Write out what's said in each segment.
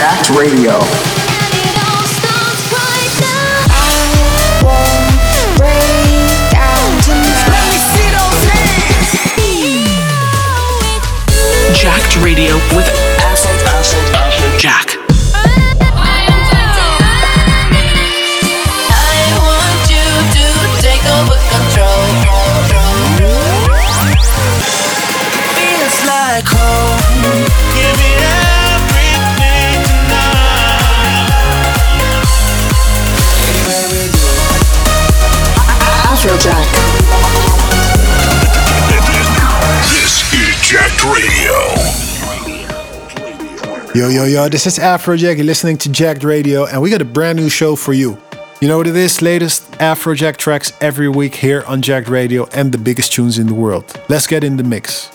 Jacked Radio. Jacked Radio with Yo, yo, yo, this is Afrojack. You're listening to Jacked Radio, and we got a brand new show for you. You know what it is? Latest Afrojack tracks every week here on Jacked Radio and the biggest tunes in the world. Let's get in the mix.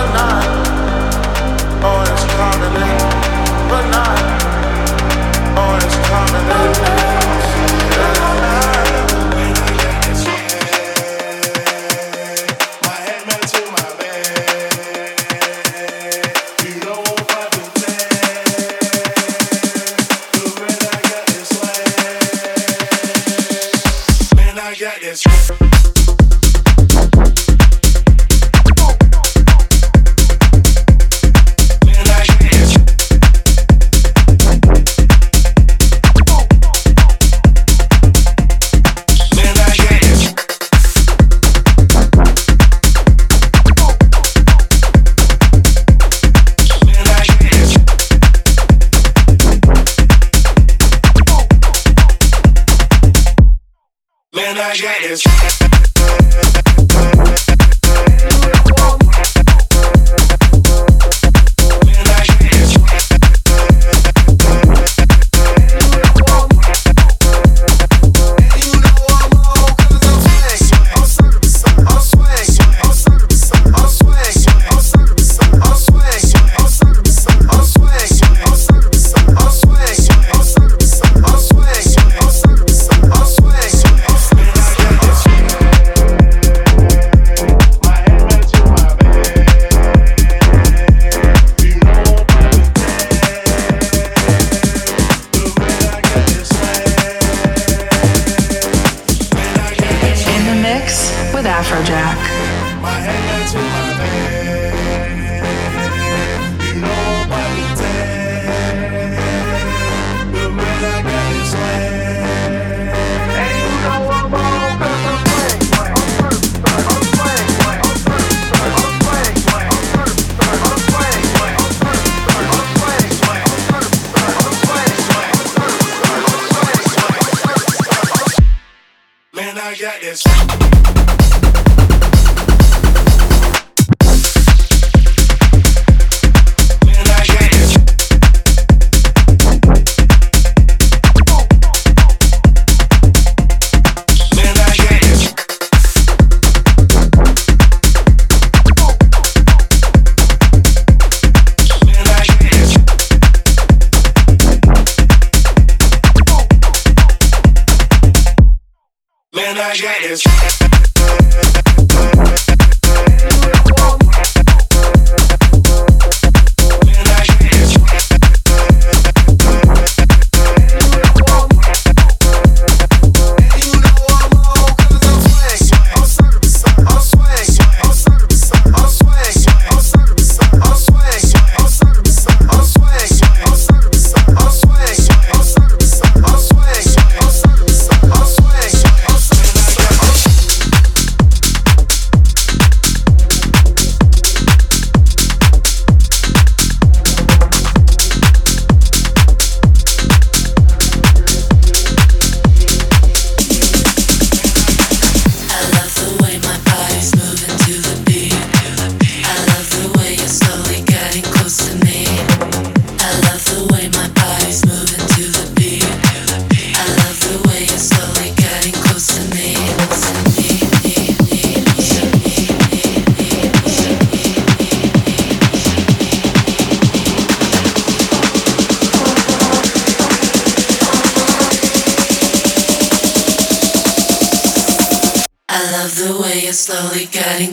만나.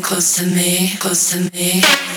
Close to me, close to me.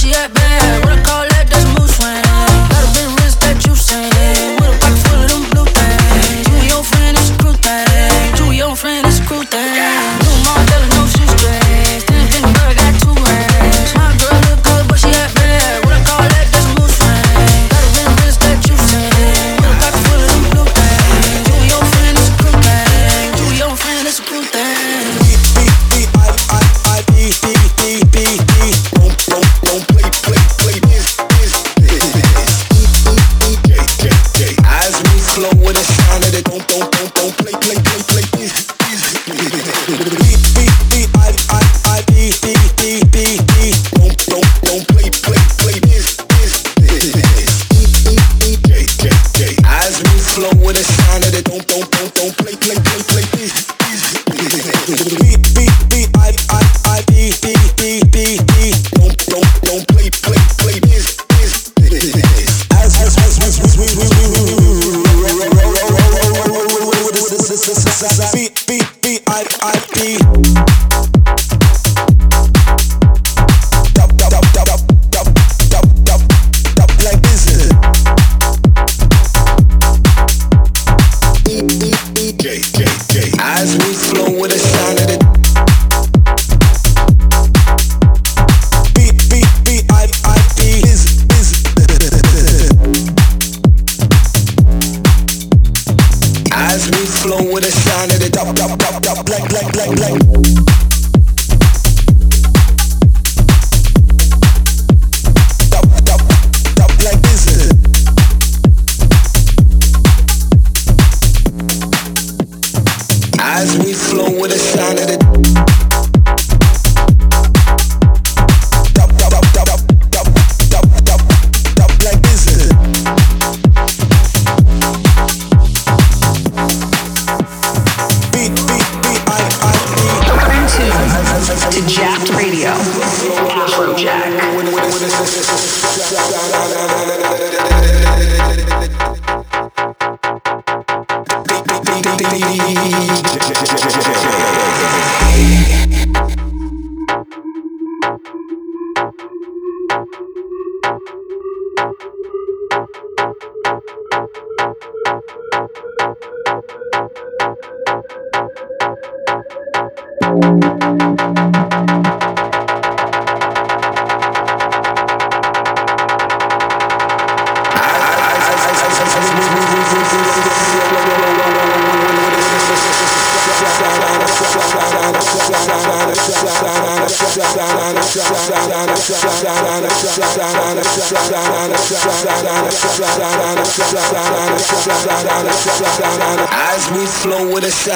She act bad, what I call that, that's moose swing. Got a big wrist that you saying With a back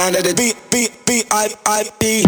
sound of the beat, beat, beat, I, I, beat.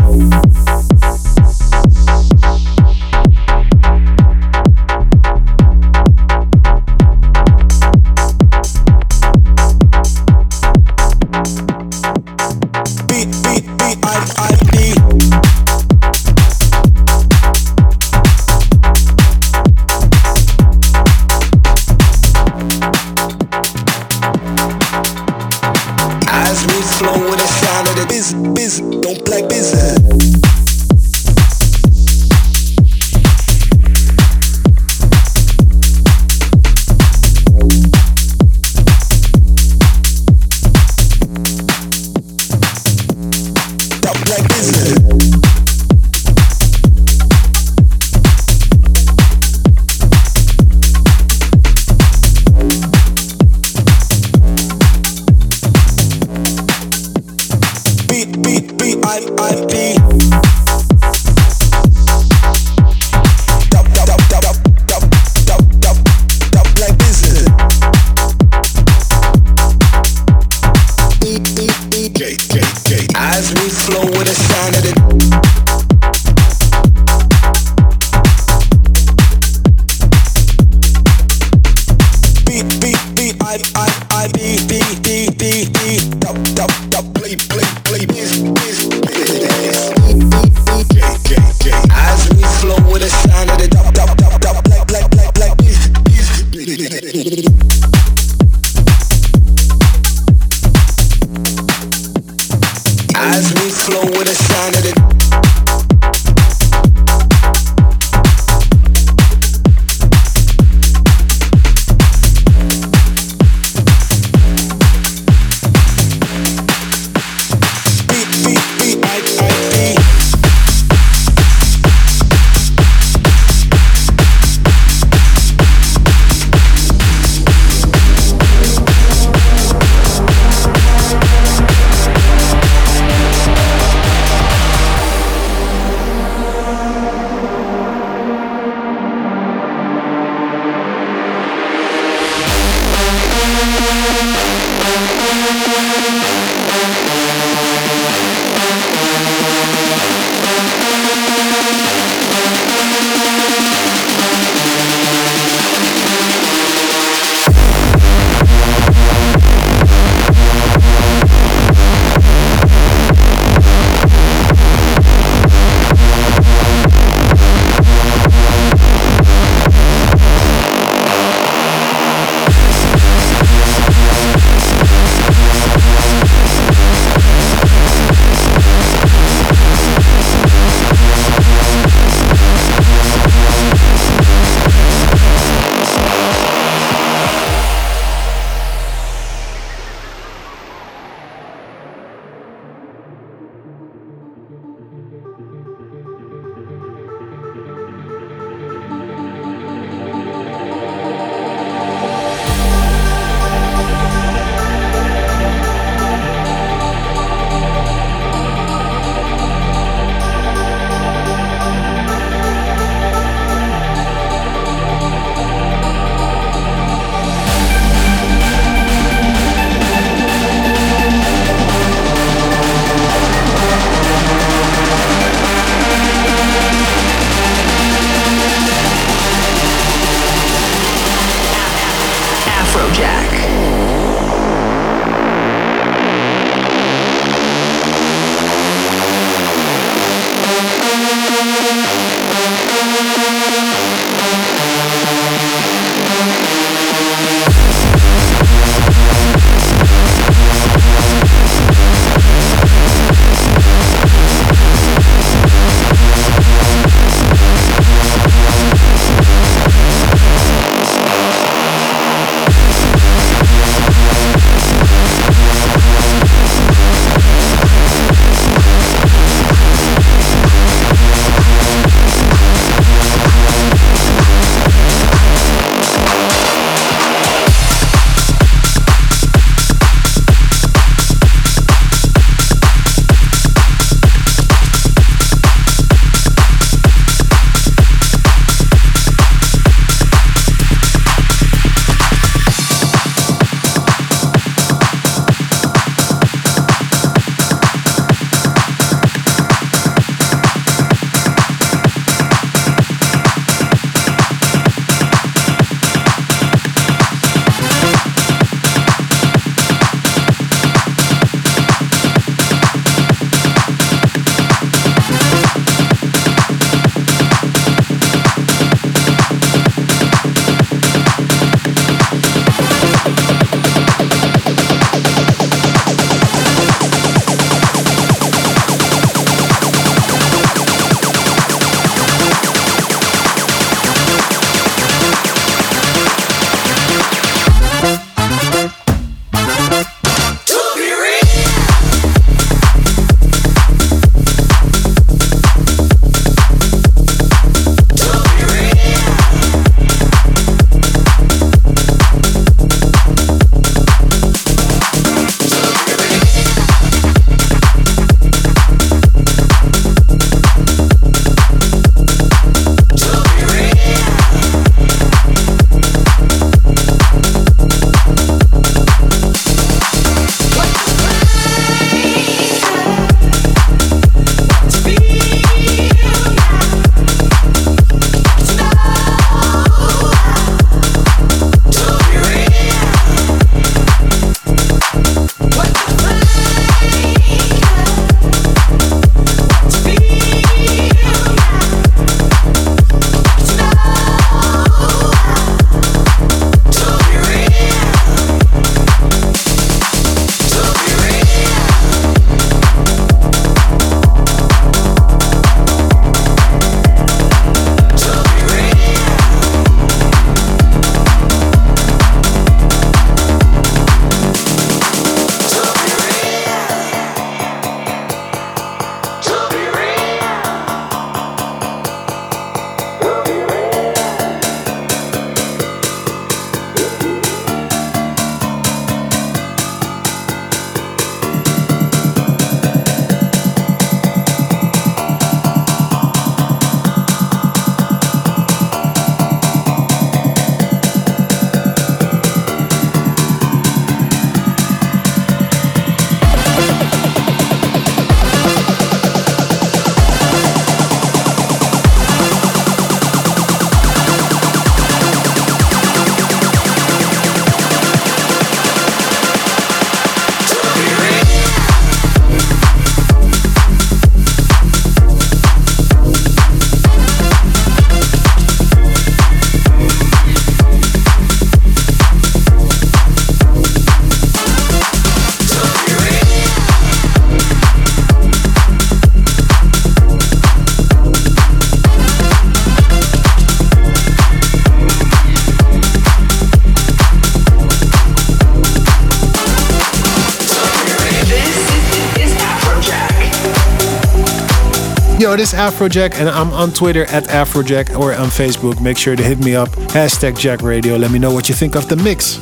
Yo, this is Afrojack, and I'm on Twitter at Afrojack or on Facebook. Make sure to hit me up. Hashtag Jacked Radio. Let me know what you think of the mix.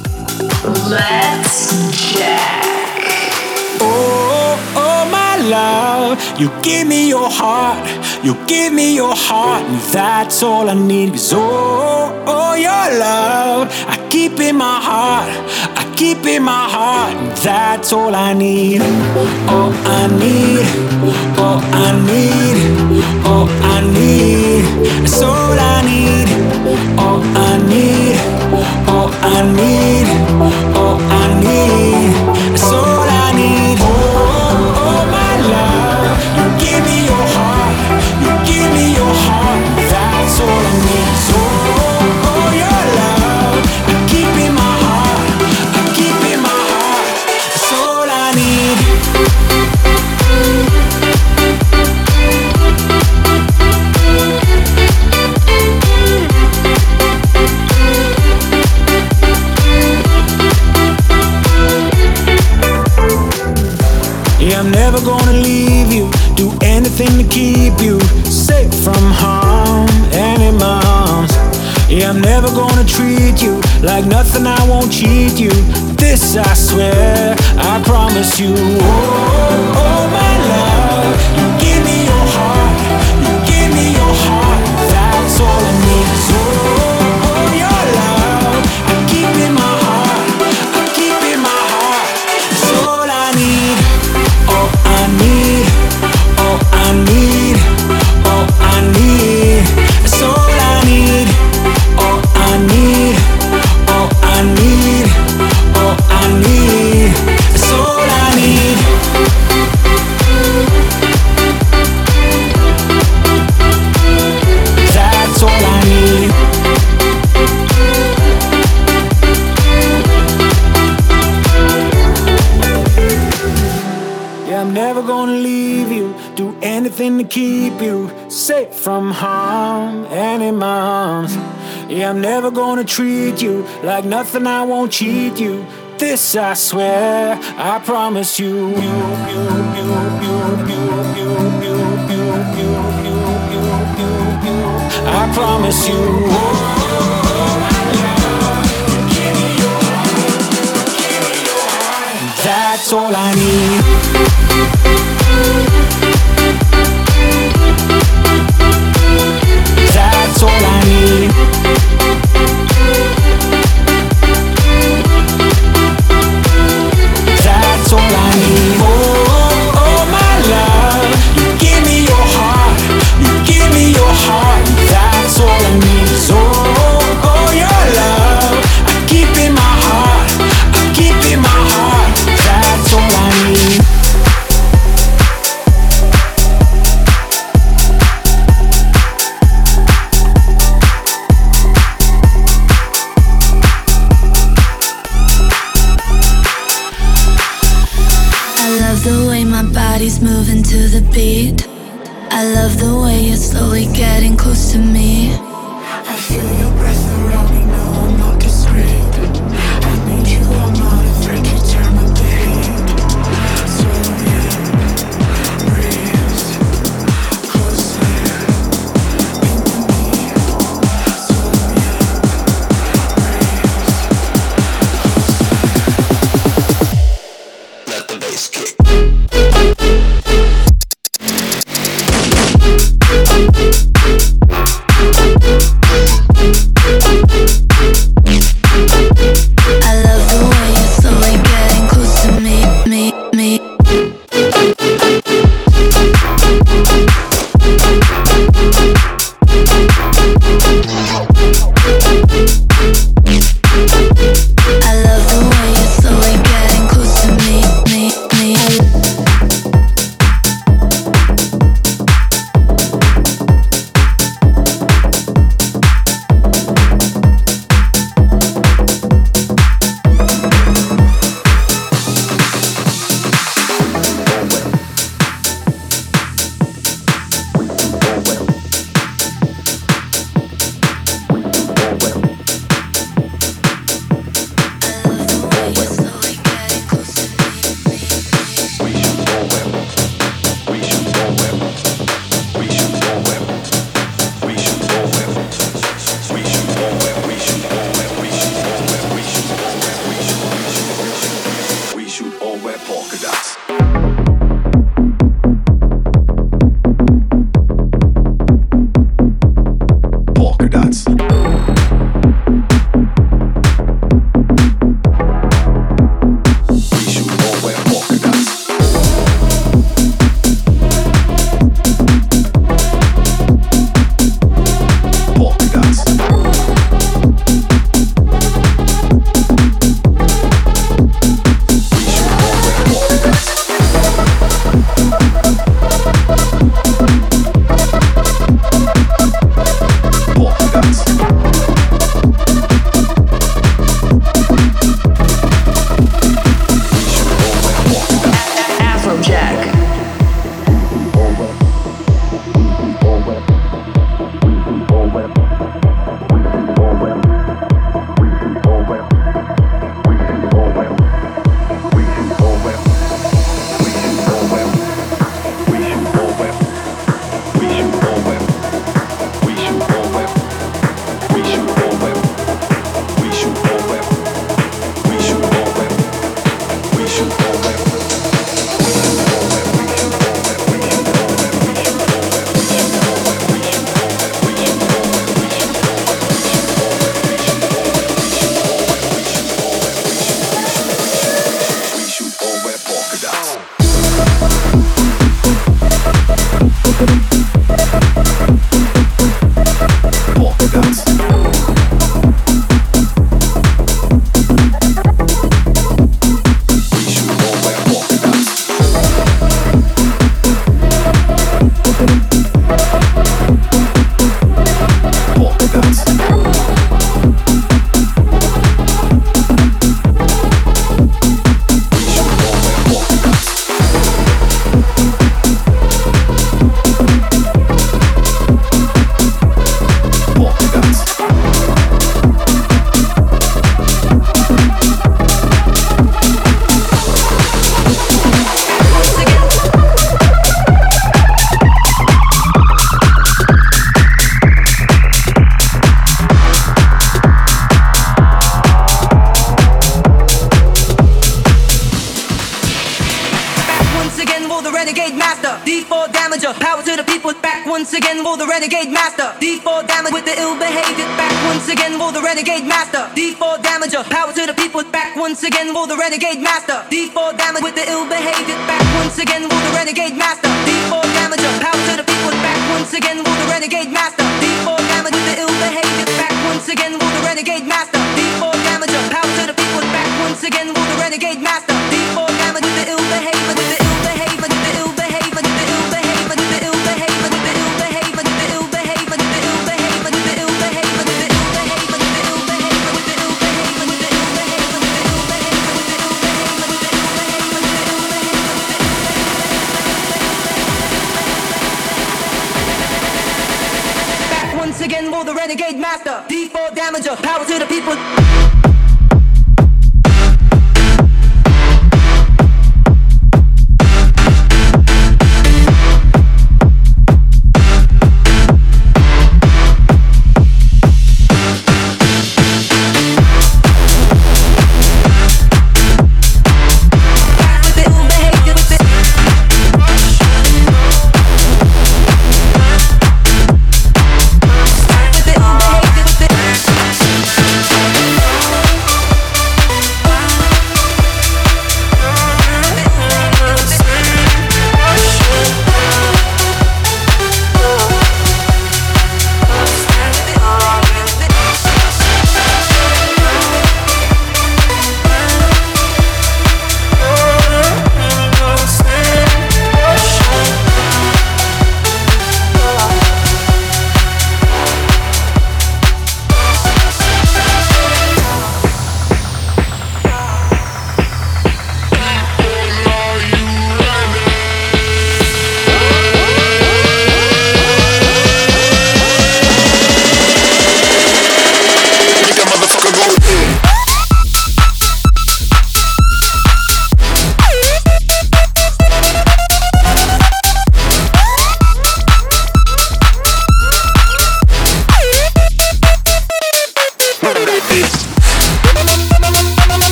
Let's jack. Oh, oh, oh my love, you give me your heart, you give me your heart, and that's all I need. Cause oh, oh, your love, I keep in my heart, I keep in my heart, and that's all I need. All I need, all I need, all I need is all I need. All I need. All I need. All I need. keep you safe from harm and in my arms. Yeah, I'm never gonna treat you like nothing, I won't cheat you. This I swear, I promise you. Oh, oh, oh my love, to keep you safe from harm and in my arms. Yeah, I'm never gonna treat you like nothing, I won't cheat you. This I swear, I promise you. you, you, you I promise you. Oh. That's all I need. all I need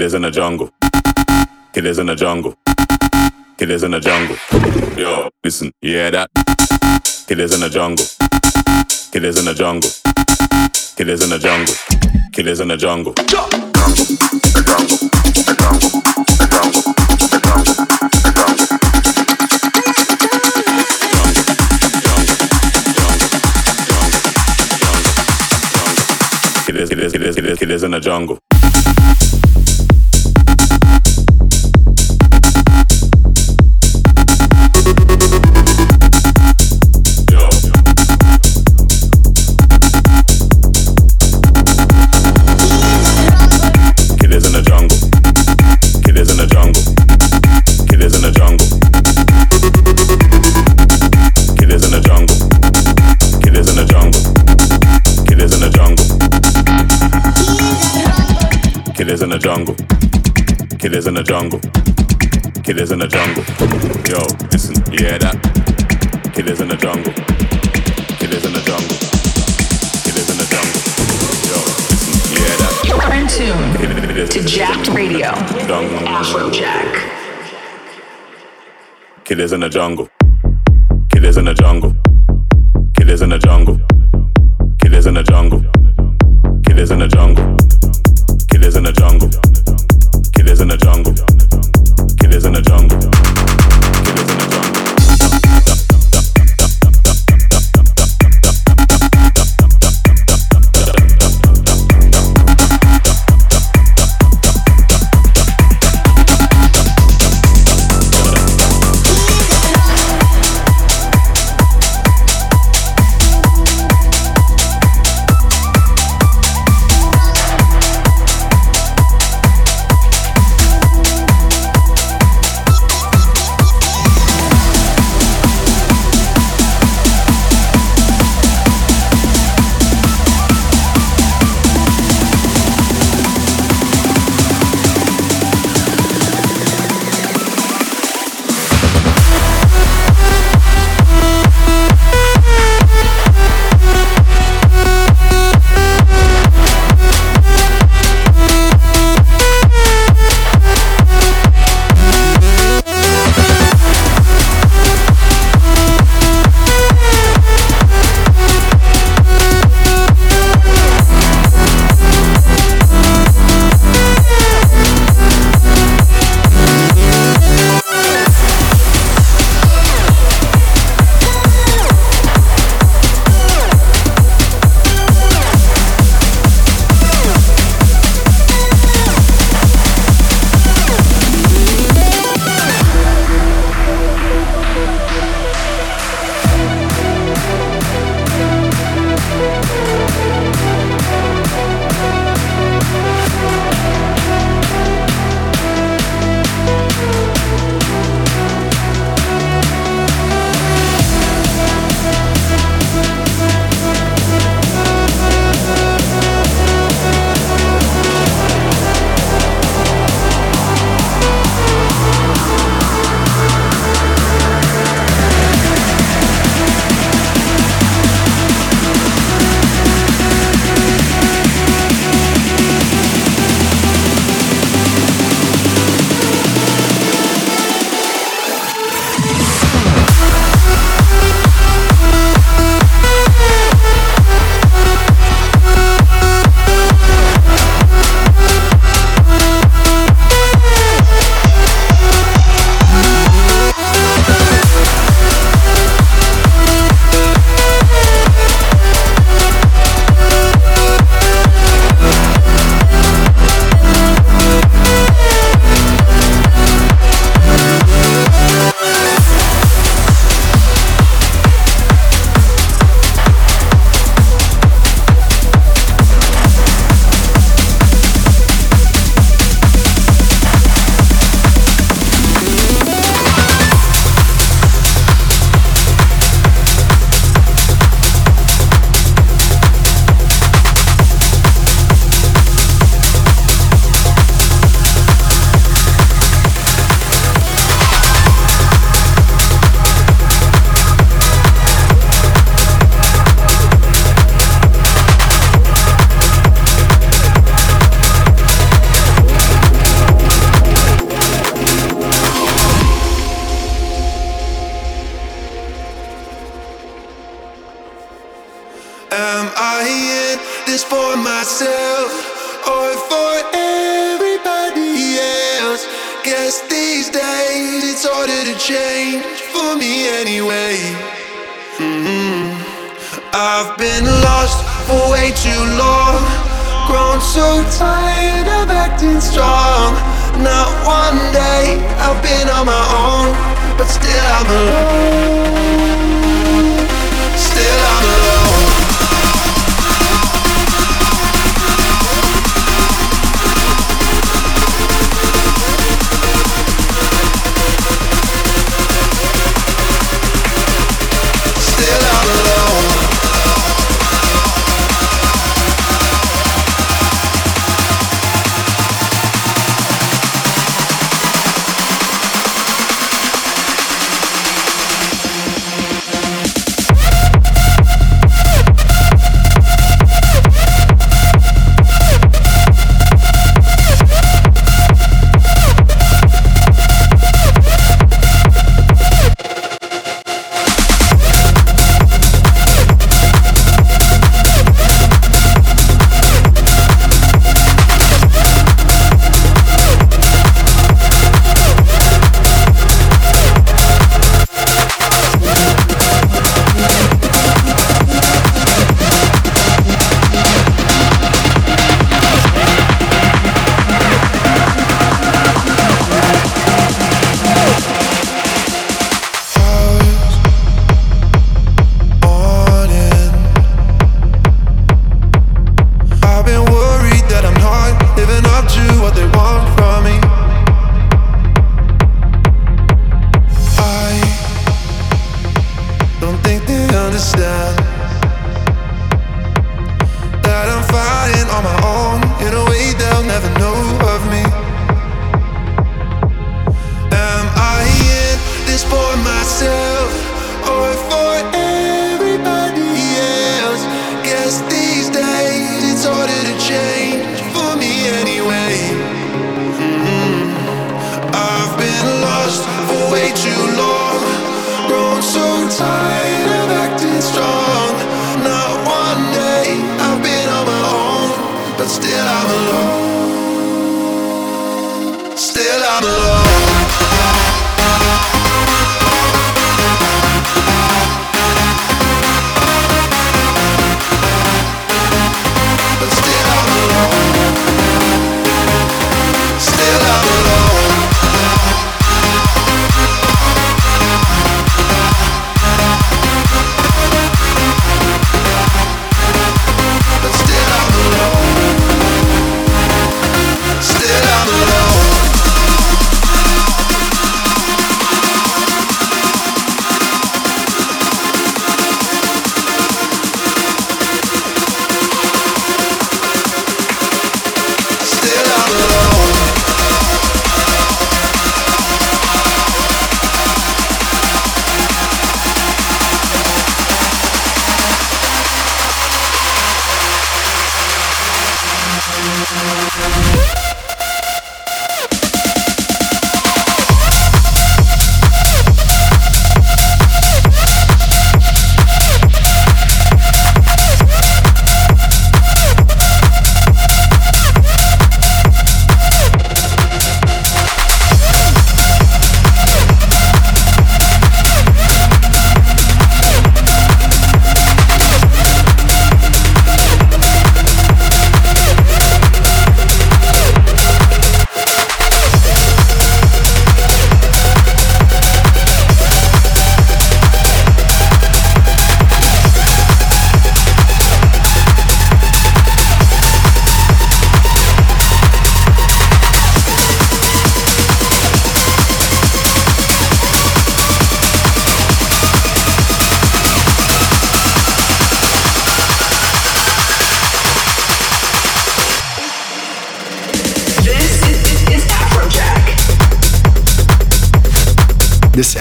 Kid in the jungle. Kid in the jungle. Kid in the jungle. Yo, listen, you hear that? Kid in the jungle. Kid in the jungle. Kid in the jungle. Kid in the jungle. Kid is, kid is, kid is, kid is, kid is in the jungle. Killers in the jungle. Killers in the jungle. Killers in the jungle. Yo, listen, you hear that? Killers in the jungle. Killers in the jungle. Killers in the jungle. Yo, listen, you hear that? You're in tune to Jacked Radio Afrojack. Killers in the jungle. Killers in the jungle. Killers in the jungle. Killers in the jungle. Killers in the jungle.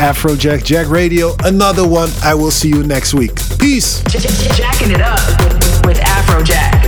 Afrojack Jacked Radio, another one. I will see you next week. Peace. Jacking it up with Afrojack.